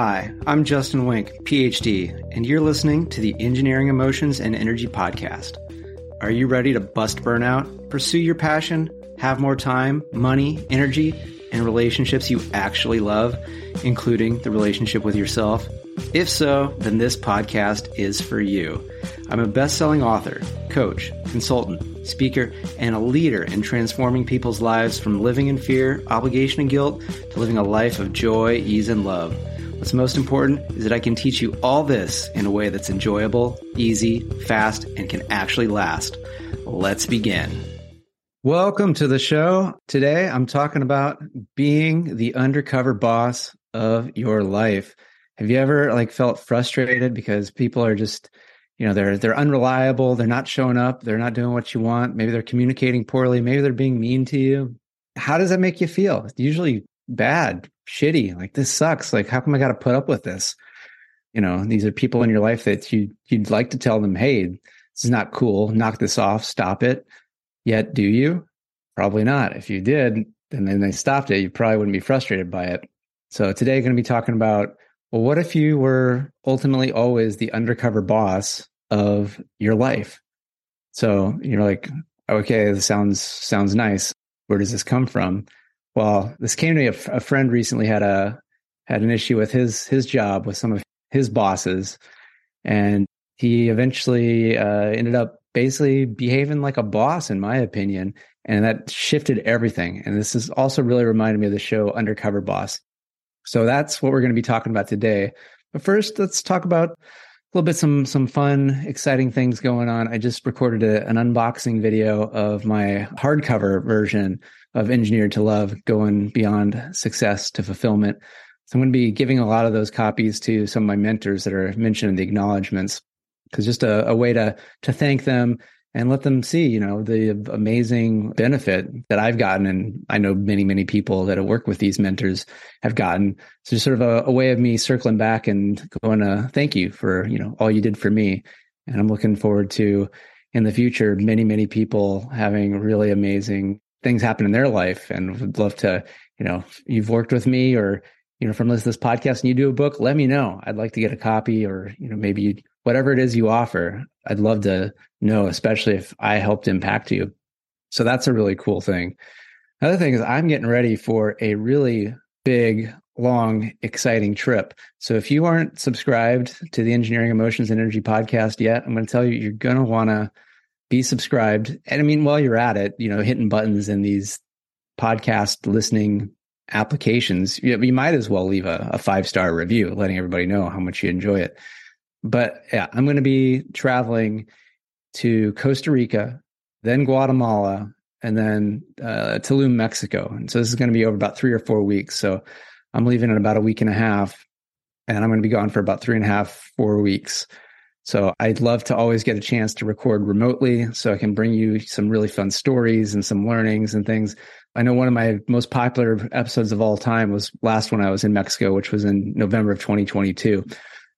Hi, I'm Justin Wink, PhD, and you're listening to the Engineering Emotions and Energy Podcast. Are you ready to bust burnout, pursue your passion, have more time, money, energy, and relationships you actually love, including the relationship with yourself? If so, then this podcast is for you. I'm a best selling author, coach, consultant, speaker, and a leader in transforming people's lives from living in fear, obligation, and guilt to living a life of joy, ease, and love. What's most important is that I can teach you all this in a way that's enjoyable, easy, fast, and can actually last. Let's begin. Welcome to the show. Today I'm talking about being the undercover boss of your life. Have you ever like felt frustrated because people are just, you know, they're they're unreliable, they're not showing up, they're not doing what you want, maybe they're communicating poorly, maybe they're being mean to you. How does that make you feel? It's usually bad, shitty. Like this sucks. Like how come I got to put up with this? You know, these are people in your life that you you'd like to tell them, "Hey, this is not cool. Knock this off. Stop it." Yet, do you? Probably not. If you did, and then they stopped it, you probably wouldn't be frustrated by it. So today, going to be talking about well, what if you were ultimately always the undercover boss of your life? So you're like, okay, this sounds sounds nice. Where does this come from? Well, this came to me. A, a friend recently had a had an issue with his his job with some of his bosses, and he eventually uh, ended up basically behaving like a boss, in my opinion, and that shifted everything. And this is also really reminded me of the show Undercover Boss. So that's what we're going to be talking about today. But first, let's talk about a little bit some some fun, exciting things going on. I just recorded a, an unboxing video of my hardcover version of Engineered to Love, going beyond success to fulfillment. So I'm going to be giving a lot of those copies to some of my mentors that are mentioned in the acknowledgments, because just a, a way to to thank them and let them see, you know, the amazing benefit that I've gotten. And I know many, many people that have worked with these mentors have gotten. So just sort of a, a way of me circling back and going to thank you for, you know, all you did for me. And I'm looking forward to in the future, many, many people having really amazing things happen in their life and would love to, you know, you've worked with me or, you know, from to this podcast and you do a book, let me know. I'd like to get a copy or, you know, maybe whatever it is you offer, I'd love to know, especially if I helped impact you. So that's a really cool thing. Another thing is I'm getting ready for a really big, long, exciting trip. So if you aren't subscribed to the Engineering Emotions and Energy podcast yet, I'm going to tell you, you're going to want to be subscribed. And I mean, while you're at it, you know, hitting buttons in these podcast listening applications, you, you might as well leave a, a five star review, letting everybody know how much you enjoy it. But yeah, I'm going to be traveling to Costa Rica, then Guatemala, and then uh, Tulum, Mexico. And so this is going to be over about three or four weeks. So I'm leaving in about a week and a half, and I'm going to be gone for about three and a half, four weeks. So I'd love to always get a chance to record remotely so I can bring you some really fun stories and some learnings and things. I know one of my most popular episodes of all time was last when I was in Mexico, which was in November of 2022.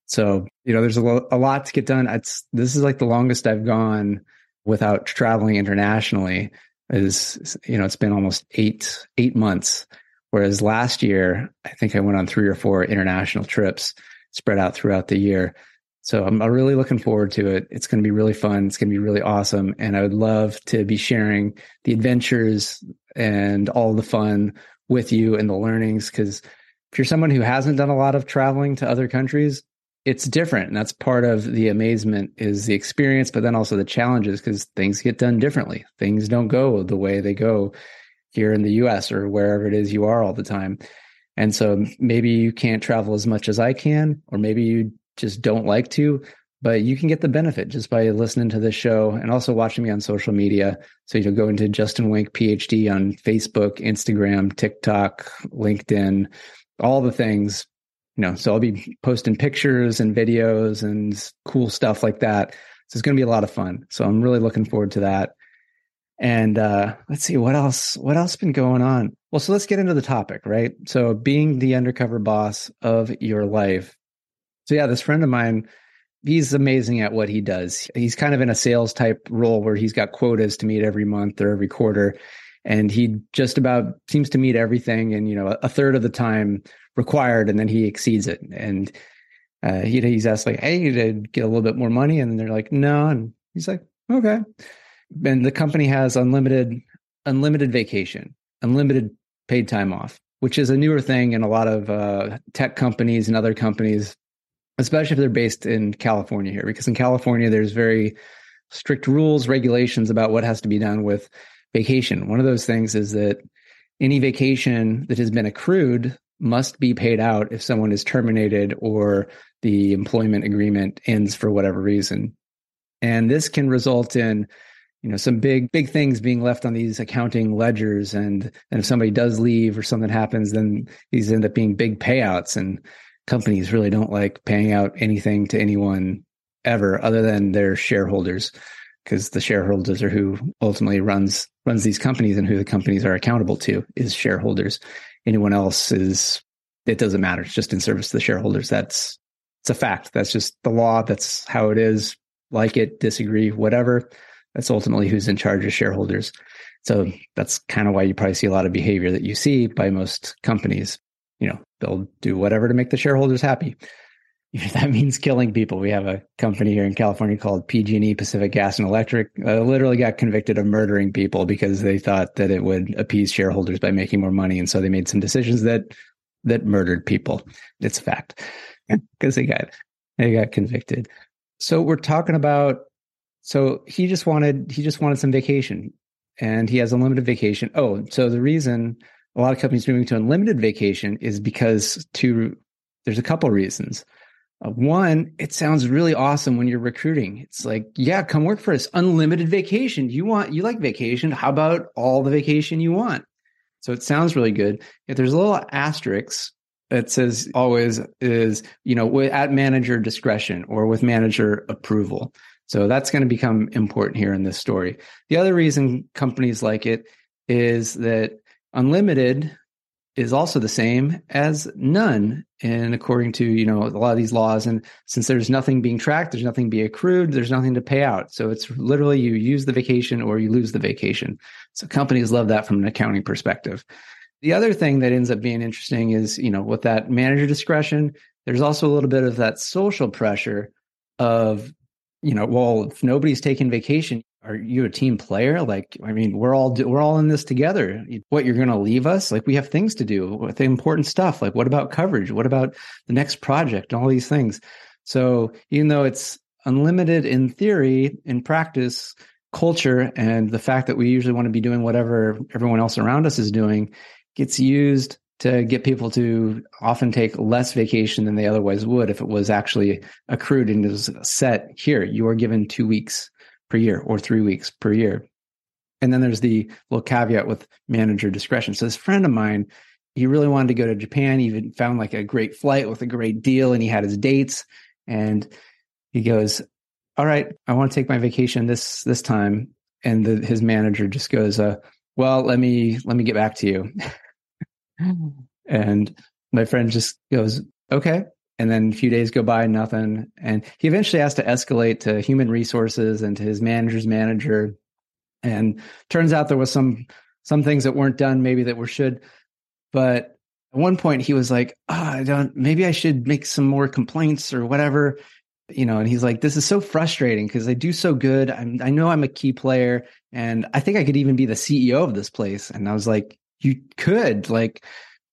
So, you know, there's a, lo- a lot to get done. It's, this is like the longest I've gone without traveling internationally is, you know, it's been almost eight, eight months. Whereas last year, I think I went on three or four international trips spread out throughout the year. So I'm really looking forward to it. It's going to be really fun. It's going to be really awesome. And I would love to be sharing the adventures and all the fun with you and the learnings. Cause if you're someone who hasn't done a lot of traveling to other countries, it's different. And that's part of the amazement is the experience, but then also the challenges because things get done differently. Things don't go the way they go here in the US or wherever it is you are all the time. And so maybe you can't travel as much as I can, or maybe you just don't like to, but you can get the benefit just by listening to this show and also watching me on social media. So you will go into Justin Wink PhD on Facebook, Instagram, TikTok, LinkedIn, all the things. You know, so I'll be posting pictures and videos and cool stuff like that. So it's going to be a lot of fun. So I'm really looking forward to that. And uh, let's see what else. What else been going on? Well, so let's get into the topic, right? So being the undercover boss of your life so yeah, this friend of mine, he's amazing at what he does. He's kind of in a sales type role where he's got quotas to meet every month or every quarter. and he just about seems to meet everything and you know a third of the time required and then he exceeds it. And uh, he, he's asked like hey to get a little bit more money? And they're like no. And he's like okay. And the company has unlimited unlimited vacation unlimited paid time off which is a newer thing in a lot of uh, tech companies and other companies especially if they're based in california here because in california there's very strict rules regulations about what has to be done with vacation. One of those things is that any vacation that has been accrued must be paid out if someone is terminated or the employment agreement ends for whatever reason. And this can result in you know some big big things being left on these accounting ledgers and and if somebody does leave or something happens then these end up being big payouts and companies really don't like paying out anything to anyone ever other than their shareholders because the shareholders are who ultimately runs runs these companies and who the companies are accountable to is shareholders. Anyone else is it doesn't matter. It's just in service to the shareholders. That's it's a fact. That's just the law. That's how it is. Like it, disagree, whatever. That's ultimately who's in charge of shareholders. So that's kind of why you probably see a lot of behavior that you see by most companies. You know, they'll do whatever to make the shareholders happy. if that means killing people. We have a company here in California called PG&E Pacific Gas and Electric. Uh, literally got convicted of murdering people because they thought that it would appease shareholders by making more money, and so they made some decisions that that murdered people. It's a fact because they got they got convicted. So we're talking about. So he just wanted he just wanted some vacation, and he has unlimited vacation. Oh, so the reason a lot of companies moving to unlimited vacation is because to there's a couple reasons. Uh, one, it sounds really awesome when you're recruiting. It's like, yeah, come work for us. Unlimited vacation. You want, you like vacation. How about all the vacation you want? So it sounds really good. If there's a little asterisk that says always is, you know, at manager discretion or with manager approval. So that's going to become important here in this story. The other reason companies like it is that unlimited is also the same as none and according to you know a lot of these laws. And since there's nothing being tracked there's nothing being accrued there's nothing to pay out. So it's literally you use the vacation or you lose the vacation. So companies love that from an accounting perspective. The other thing that ends up being interesting is you know with that manager discretion there's also a little bit of that social pressure of you know well if nobody's taking vacation are you a team player? Like, I mean, we're all we're all in this together. What you're going to leave us? Like, we have things to do with the important stuff. Like, what about coverage? What about the next project? And all these things. So, even though it's unlimited in theory, in practice, culture and the fact that we usually want to be doing whatever everyone else around us is doing gets used to get people to often take less vacation than they otherwise would if it was actually accrued and is set here. You are given two weeks per year or three weeks per year. And then there's the little caveat with manager discretion. So this friend of mine, he really wanted to go to Japan. He even found like a great flight with a great deal and he had his dates. And he goes, All right, I want to take my vacation this this time. And the, his manager just goes, uh, well, let me let me get back to you. and my friend just goes, Okay and then a few days go by nothing. And he eventually has to escalate to human resources and to his manager's manager. And turns out there was some some things that weren't done maybe that were should. But at one point he was like oh, i don't maybe i should make some more complaints or whatever you know and he's like this is so frustrating because i do so good. I'm, i know i'm a key player and i think i could even be the ceo of this place. And i was like you could like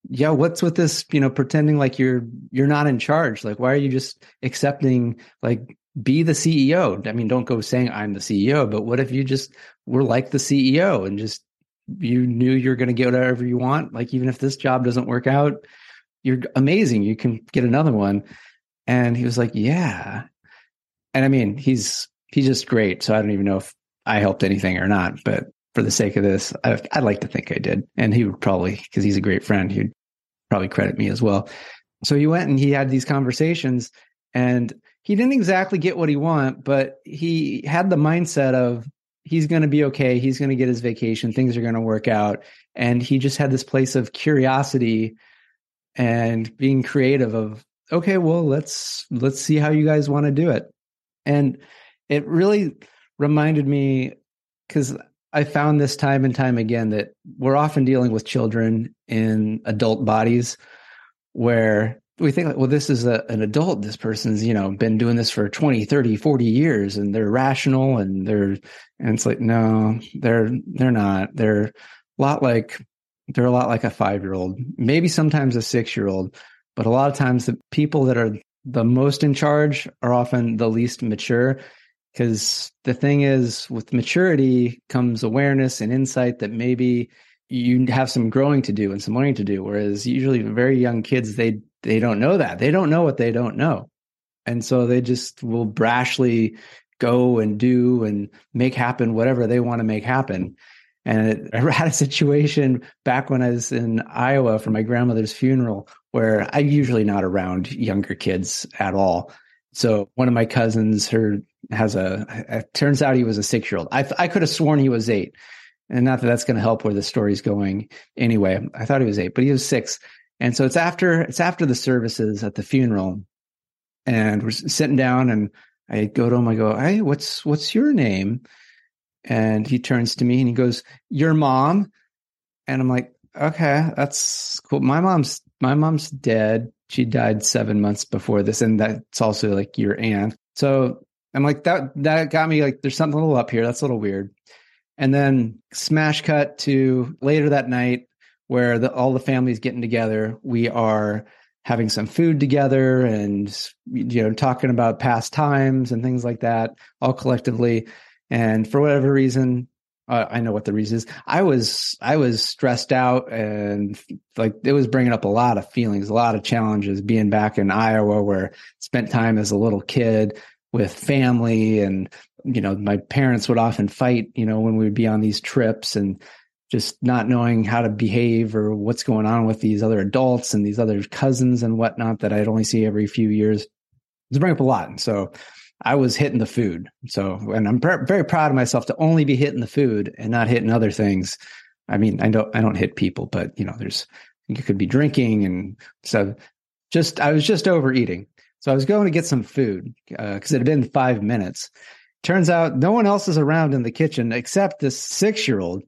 yeah what's with this you know pretending like you're you're not in charge? Like why are you just accepting like be the ceo i mean don't go saying i'm the ceo but what if you just were like the ceo and just you knew you're going to get whatever you want? Like even if this job doesn't work out you're amazing. You can get another one. And he was like yeah. And i mean he's he's just great. So i don't even know if i helped anything or not but for the sake of this, I, would like to think I did. And he would probably, because he's a great friend, he'd probably credit me as well. So he went and he had these conversations and he didn't exactly get what he want, but he had the mindset of he's going to be okay. He's going to get his vacation. Things are going to work out. And he just had this place of curiosity and being creative of, okay, well, let's, let's see how you guys want to do it. And it really reminded me because I found this time and time again that we're often dealing with children in adult bodies where we think like, well, this is a, an adult. This person's, you know, been doing this for 20, 30, 40 years and they're rational and they're, and it's like, no, they're, they're not. They're a lot like, they're a lot like a five year old, maybe sometimes a six year old, but a lot of times the people that are the most in charge are often the least mature. Because the thing is, with maturity comes awareness and insight that maybe you have some growing to do and some learning to do. Whereas usually very young kids, they they don't know that. They don't know what they don't know. And so they just will brashly go and do and make happen whatever they want to make happen. And I had a situation back when I was in Iowa for my grandmother's funeral where I'm usually not around younger kids at all. So one of my cousins, her has a, it turns out he was a six year old. I, I could have sworn he was eight. And not that that's going to help where the story's going anyway. I thought he was eight, but he was six. And so it's after it's after the services at the funeral, and we're sitting down, and I go to him. I go, "Hey, what's what's your name?" And he turns to me and he goes, "Your mom." And I'm like, "Okay, that's cool. My mom's my mom's dead. She died seven months before this, and that's also like your aunt." So I'm like, that that got me like, there's something a little up here. That's a little weird. And then smash cut to later that night where the, all the families getting together. We are having some food together and you know talking about past times and things like that, all collectively. And for whatever reason, uh, I know what the reason is. I was I was stressed out and like it was bringing up a lot of feelings, a lot of challenges. Being back in Iowa, where I spent time as a little kid with family, and you know my parents would often fight. You know when we would be on these trips, and just not knowing how to behave or what's going on with these other adults and these other cousins and whatnot that I'd only see every few years. It's bring up a lot. And so I was hitting the food. So, and I'm pr- very proud of myself to only be hitting the food and not hitting other things. I mean, I don't, I don't hit people, but you know, there's, you could be drinking. And so just, I was just overeating. So I was going to get some food because uh, it had been five minutes. Turns out no one else is around in the kitchen except this six year old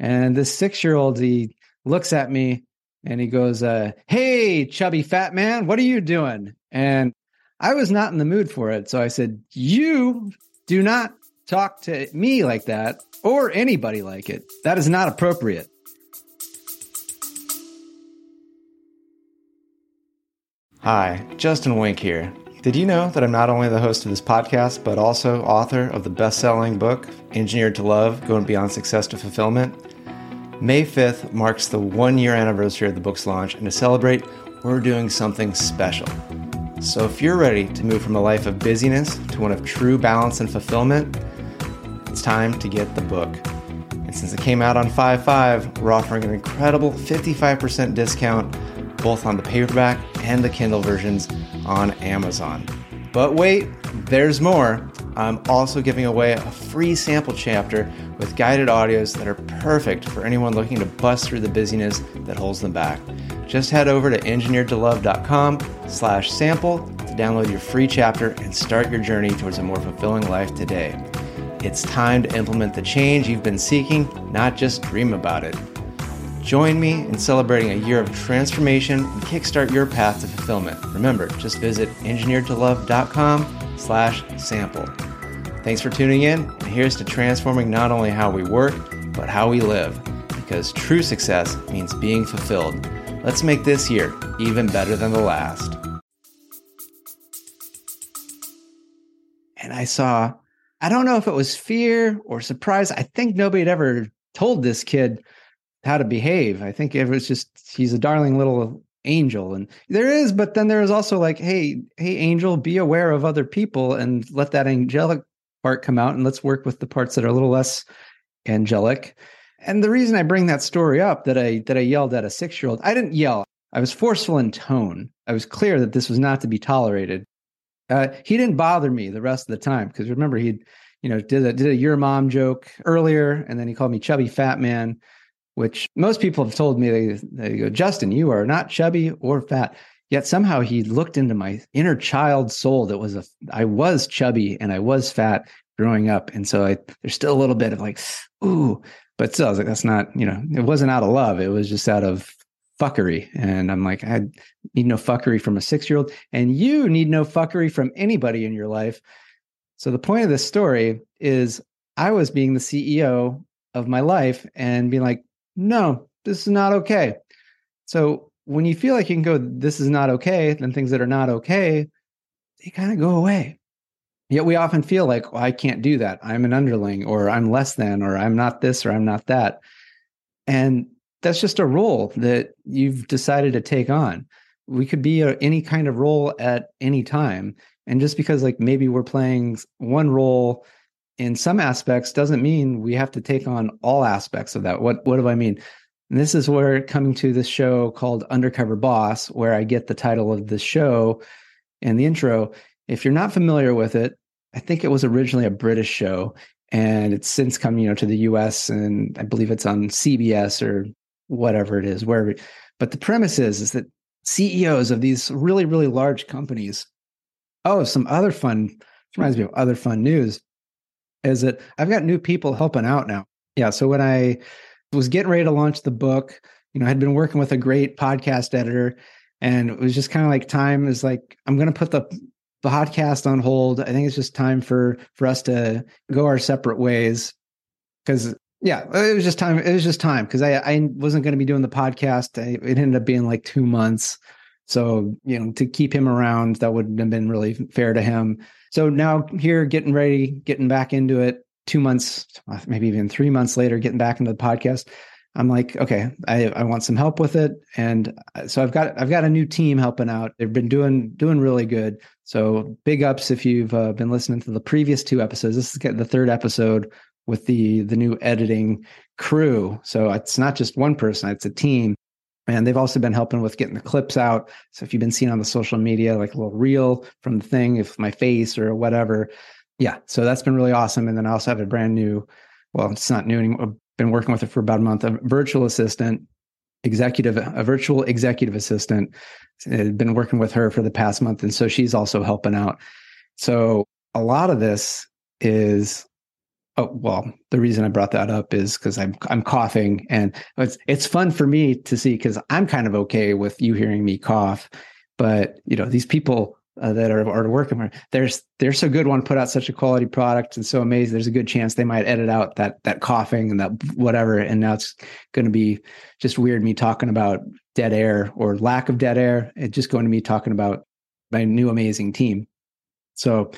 and this six year old, he looks at me and he goes, uh, Hey, chubby fat man, what are you doing? And I was not in the mood for it. So I said, You do not talk to me like that or anybody like it. That is not appropriate. Hi, Justin Wink here. Did you know that I'm not only the host of this podcast, but also author of the best selling book, Engineered to Love Going Beyond Success to Fulfillment? May 5th marks the one year anniversary of the book's launch, and to celebrate, we're doing something special. So if you're ready to move from a life of busyness to one of true balance and fulfillment, it's time to get the book. And since it came out on 5 5, we're offering an incredible 55% discount both on the paperback and the Kindle versions on Amazon. But wait, there's more. I'm also giving away a free sample chapter with guided audios that are perfect for anyone looking to bust through the busyness that holds them back. Just head over to engineeredtolove.com slash sample to download your free chapter and start your journey towards a more fulfilling life today. It's time to implement the change you've been seeking, not just dream about it. Join me in celebrating a year of transformation and kickstart your path to fulfillment. Remember, just visit engineeredtolove.com slash sample. Thanks for tuning in, and here's to transforming not only how we work, but how we live, because true success means being fulfilled. Let's make this year even better than the last. And I saw, I don't know if it was fear or surprise. I think nobody had ever told this kid how to behave. I think it was just, he's a darling little angel and there is but then there is also like hey hey angel be aware of other people and let that angelic part come out and let's work with the parts that are a little less angelic. And the reason i bring that story up that i that i yelled at a six year old i didn't yell. I was forceful in tone. I was clear that this was not to be tolerated. Uh, he didn't bother me the rest of the time because remember he'd you know did a did a your mom joke earlier and then he called me chubby fat man which most people have told me they, they go, Justin, you are not chubby or fat. Yet somehow he looked into my inner child soul that was a I was chubby and I was fat, growing up. And so I, there's still a little bit of like, ooh, but still, I was like, that's not, you know, it wasn't out of love. It was just out of fuckery. And I'm like, I need no fuckery from a six year old. And you need no fuckery from anybody in your life. So the point of this story is I was being the CEO of my life and being like, no, this is not okay. So when you feel like you can go, this is not okay, then things that are not okay, they kind of go away. Yet we often feel like, well, I can't do that. I'm an underling, or I'm less than, or I'm not this, or I'm not that. And that's just a role that you've decided to take on. We could be a, any kind of role at any time. And just because, like, maybe we're playing one role in some aspects doesn't mean we have to take on all aspects of that. What, what do I mean? And this is where coming to this show called Undercover Boss, where I get the title of the show and the intro. If you're not familiar with it, I think it was originally a British show and it's since come, you know, to the US and I believe it's on CBS or whatever it is, wherever. But the premise is, is that CEOs of these really, really large companies. Oh, some other fun reminds me of other fun news is that I've got new people helping out now. Yeah. So when I was getting ready to launch the book, you know, I had been working with a great podcast editor and it was just kind of like time is like, I'm going to put the podcast on hold. I think it's just time for for us to go our separate ways because yeah, it was just time. It was just time because I I wasn't going to be doing the podcast. I, it ended up being like two months. So you know, to keep him around, that wouldn't have been really fair to him. So now here, getting ready, getting back into it. Two months, maybe even three months later, getting back into the podcast. I'm like, okay, I, I want some help with it, and uh, so I've got I've got a new team helping out. They've been doing doing really good. So big ups if you've uh, been listening to the previous two episodes. This is the third episode with the the new editing crew. So it's not just one person; it's a team. And they've also been helping with getting the clips out. So if you've been seeing on the social media, like a little reel from the thing, if my face or whatever, yeah. So that's been really awesome. And then I also have a brand new, well, it's not new anymore been working with her for about a month. A virtual assistant, executive, a virtual executive assistant. Had been working with her for the past month, and so she's also helping out. So a lot of this is oh well the reason i brought that up is because i'm i'm coughing and it's it's fun for me to see because i'm kind of okay with you hearing me cough but you know these people uh, that are, are working there's they're so good one put out such a quality product and so amazing there's a good chance they might edit out that that coughing and that whatever and now it's going to be just weird me talking about dead air or lack of dead air it's just going to be talking about my new amazing team. So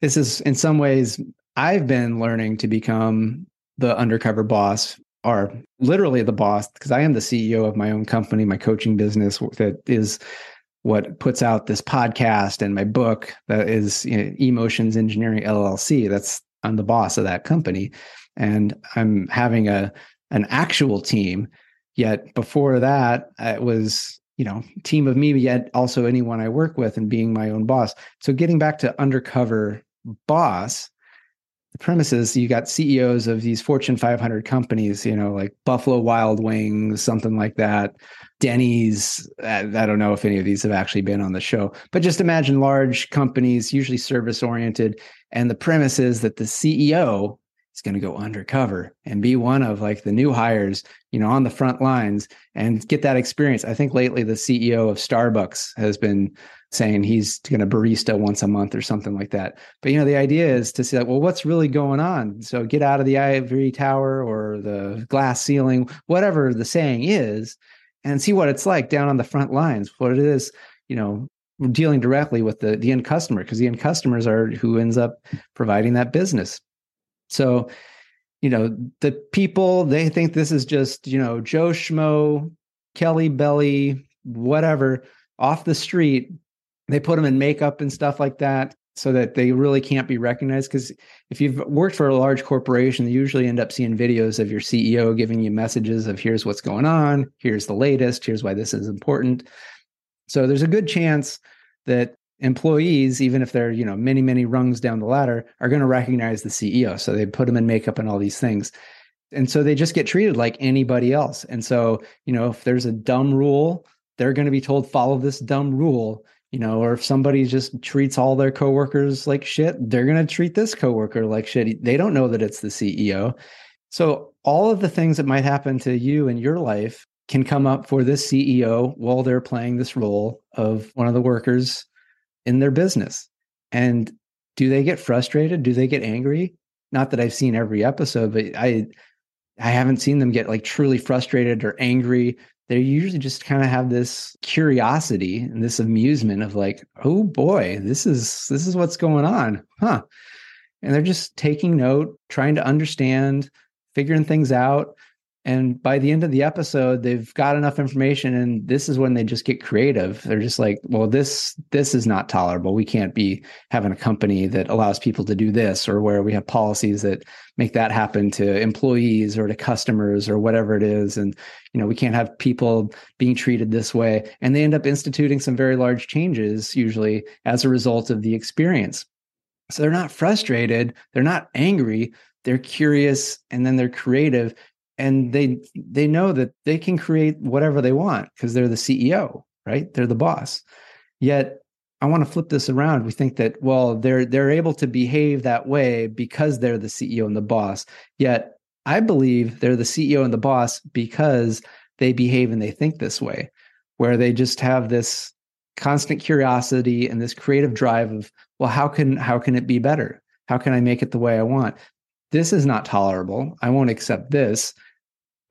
this is in some ways i've been learning to become the undercover boss or literally the boss because i am the ceo of my own company my coaching business that is what puts out this podcast and my book that is you know, emotions engineering llc that's i'm the boss of that company. And i'm having a an actual team. Yet before that it was you know team of me yet also anyone i work with and being my own boss. So getting back to undercover boss the premise is you got ceos of these fortune 500 companies you know like buffalo wild wings something like that Denny's. I, I don't know if any of these have actually been on the show, but just imagine large companies, usually service oriented. And the premise is that the CEO is going to go undercover and be one of like the new hires, you know, on the front lines and get that experience. I think lately the CEO of Starbucks has been saying he's going to barista once a month or something like that. But you know, the idea is to say, well, what's really going on? So get out of the ivory tower or the glass ceiling, whatever the saying is, and see what it's like down on the front lines, what it is, you know, dealing directly with the, the end customer, because the end customers are who ends up providing that business. So, you know, the people, they think this is just, you know, Joe Schmo, Kelly Belly, whatever, off the street. They put them in makeup and stuff like that so that they really can't be recognized. Because if you've worked for a large corporation, you usually end up seeing videos of your CEO giving you messages of here's what's going on, here's the latest, here's why this is important. So there's a good chance that employees, even if they're you know many many rungs down the ladder, are going to recognize the CEO. So they put them in makeup and all these things. And so they just get treated like anybody else. And so, you know, if there's a dumb rule, they're going to be told follow this dumb rule you know, or if somebody just treats all their coworkers like shit, they're going to treat this coworker like shit. They don't know that it's the CEO. So all of the things that might happen to you in your life can come up for this CEO while they're playing this role of one of the workers in their business. And do they get frustrated? Do they get angry? Not that I've seen every episode, but I I haven't seen them get like truly frustrated or angry. They usually just kind of have this curiosity and this amusement of like, oh boy, this is this is what's going on, huh? And they're just taking note, trying to understand, figuring things out and by the end of the episode they've got enough information and this is when they just get creative. They're just like well this this is not tolerable. We can't be having a company that allows people to do this or where we have policies that make that happen to employees or to customers or whatever it is. And you know we can't have people being treated this way. And they end up instituting some very large changes usually as a result of the experience. So they're not frustrated. They're not angry. They're curious and then they're creative and they they know that they can create whatever they want because they're the CEO, right? They're the boss. Yet I want to flip this around. We think that well, they're they're able to behave that way because they're the CEO and the boss. Yet I believe they're the CEO and the boss because they behave and they think this way, where they just have this constant curiosity and this creative drive of, well, how can how can it be better? How can I make it the way I want? This is not tolerable. I won't accept this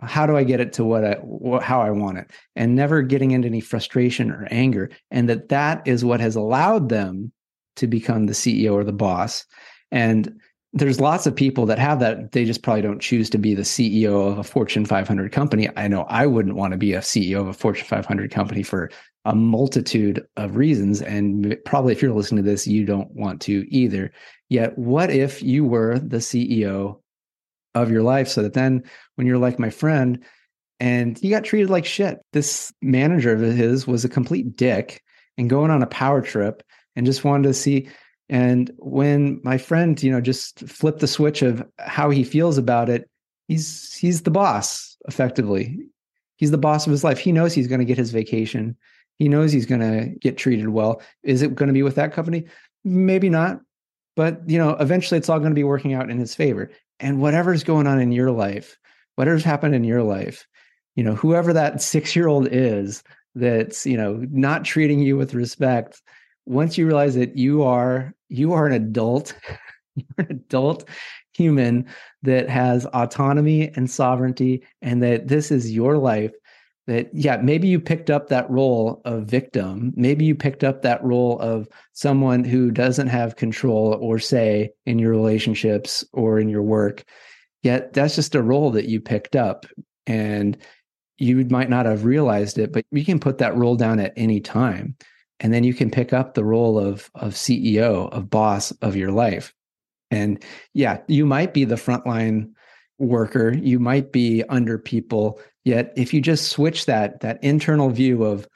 how do i get it to what i what, how i want it? And never getting into any frustration or anger and that that is what has allowed them to become the ceo or the boss. And there's lots of people that have that they just probably don't choose to be the ceo of a fortune 500 company. I know i wouldn't want to be a ceo of a fortune 500 company for a multitude of reasons and probably if you're listening to this you don't want to either. Yet what if you were the ceo of your life so that then when you're like my friend and he got treated like shit. This manager of his was a complete dick and going on a power trip and just wanted to see and when my friend you know just flipped the switch of how he feels about it he's he's the boss effectively. He's the boss of his life. He knows he's going to get his vacation. He knows he's going to get treated well. Is it going to be with that company? Maybe not but you know eventually it's all going to be working out in his favor. And whatever's going on in your life, whatever's happened in your life, you know, whoever that six year old is that's, you know, not treating you with respect, once you realize that you are, you are an adult, you're an adult human that has autonomy and sovereignty and that this is your life that yeah maybe you picked up that role of victim. Maybe you picked up that role of someone who doesn't have control or say in your relationships or in your work yet that's just a role that you picked up and you might not have realized it but you can put that role down at any time and then you can pick up the role of of CEO of boss of your life and yeah you might be the frontline worker you might be under people Yet if you just switch that that internal view of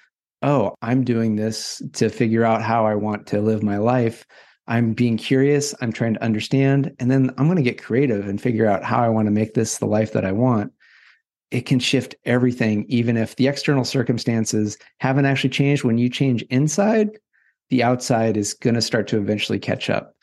oh, I'm doing this to figure out how I want to live my life. I'm being curious, I'm trying to understand, and then I'm going to get creative and figure out how I want to make this the life that I want. It can shift everything, even if the external circumstances haven't actually changed. When you change inside, the outside is going to start to eventually catch up.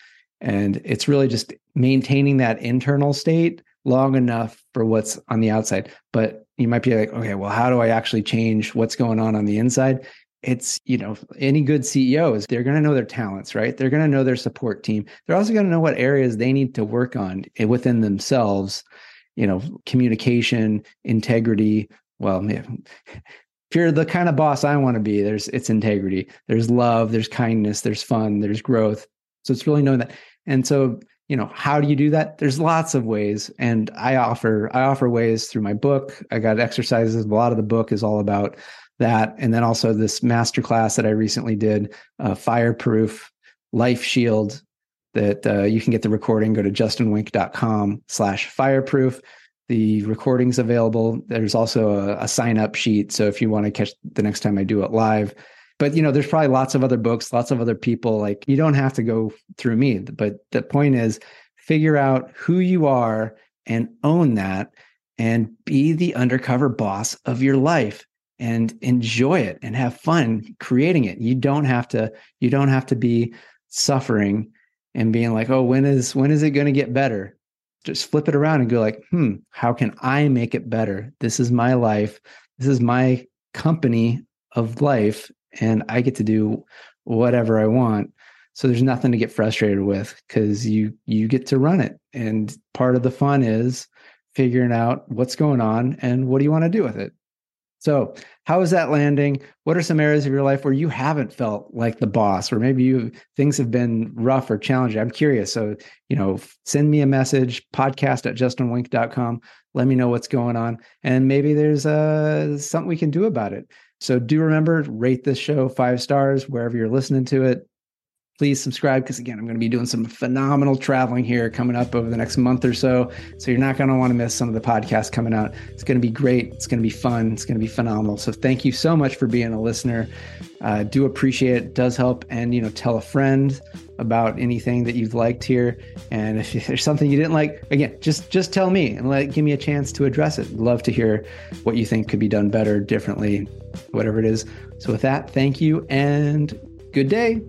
And it's really just maintaining that internal state long enough for what's on the outside. But you might be like, okay, well, how do I actually change what's going on on the inside? It's, you know, any good CEOs, they're going to know their talents, right? They're going to know their support team. They're also going to know what areas they need to work on eh, within themselves, you know, communication, integrity. Well, if you're the kind of boss I want to be, there's it's integrity, there's love, there's kindness, there's fun, there's growth. So it's really knowing that. And so you know how do you do that there's lots of ways and i offer i offer ways through my book i got exercises a lot of the book is all about that. And then also this master class that i recently did uh, fireproof life shield that uh, you can get the recording. Go to justinwink.com slash fireproof. The recordings available. There's also a, a sign up sheet. So if you want to catch the next time i do it live. But you know there's probably lots of other books lots of other people. Like you don't have to go through me. But the point is figure out who you are and own that and be the undercover boss of your life and enjoy it and have fun creating it. You don't have to you don't have to be suffering and being like, "Oh, when is when is it going to get better?" Just flip it around and go like, "Hmm, how can I make it better? This is my life. This is my company of life and I get to do whatever I want." So there's nothing to get frustrated with cuz you you get to run it. And part of the fun is figuring out what's going on and what do you want to do with it. So, how is that landing? What are some areas of your life where you haven't felt like the boss, or maybe you things have been rough or challenging? I'm curious. So, you know, send me a message, podcast at justinwink.com. Let me know what's going on. And maybe there's uh, something we can do about it. So, do remember, rate this show five stars wherever you're listening to it please subscribe because again i'm going to be doing some phenomenal traveling here coming up over the next month or so. So you're not going to want to miss some of the podcasts coming out. It's going to be great. It's going to be fun. It's going to be phenomenal. So thank you so much for being a listener. Uh, do appreciate it. Does help. And you know tell a friend about anything that you've liked here. And if there's something you didn't like again just just tell me and let give me a chance to address it. Love to hear what you think could be done better differently whatever it is. So with that thank you and good day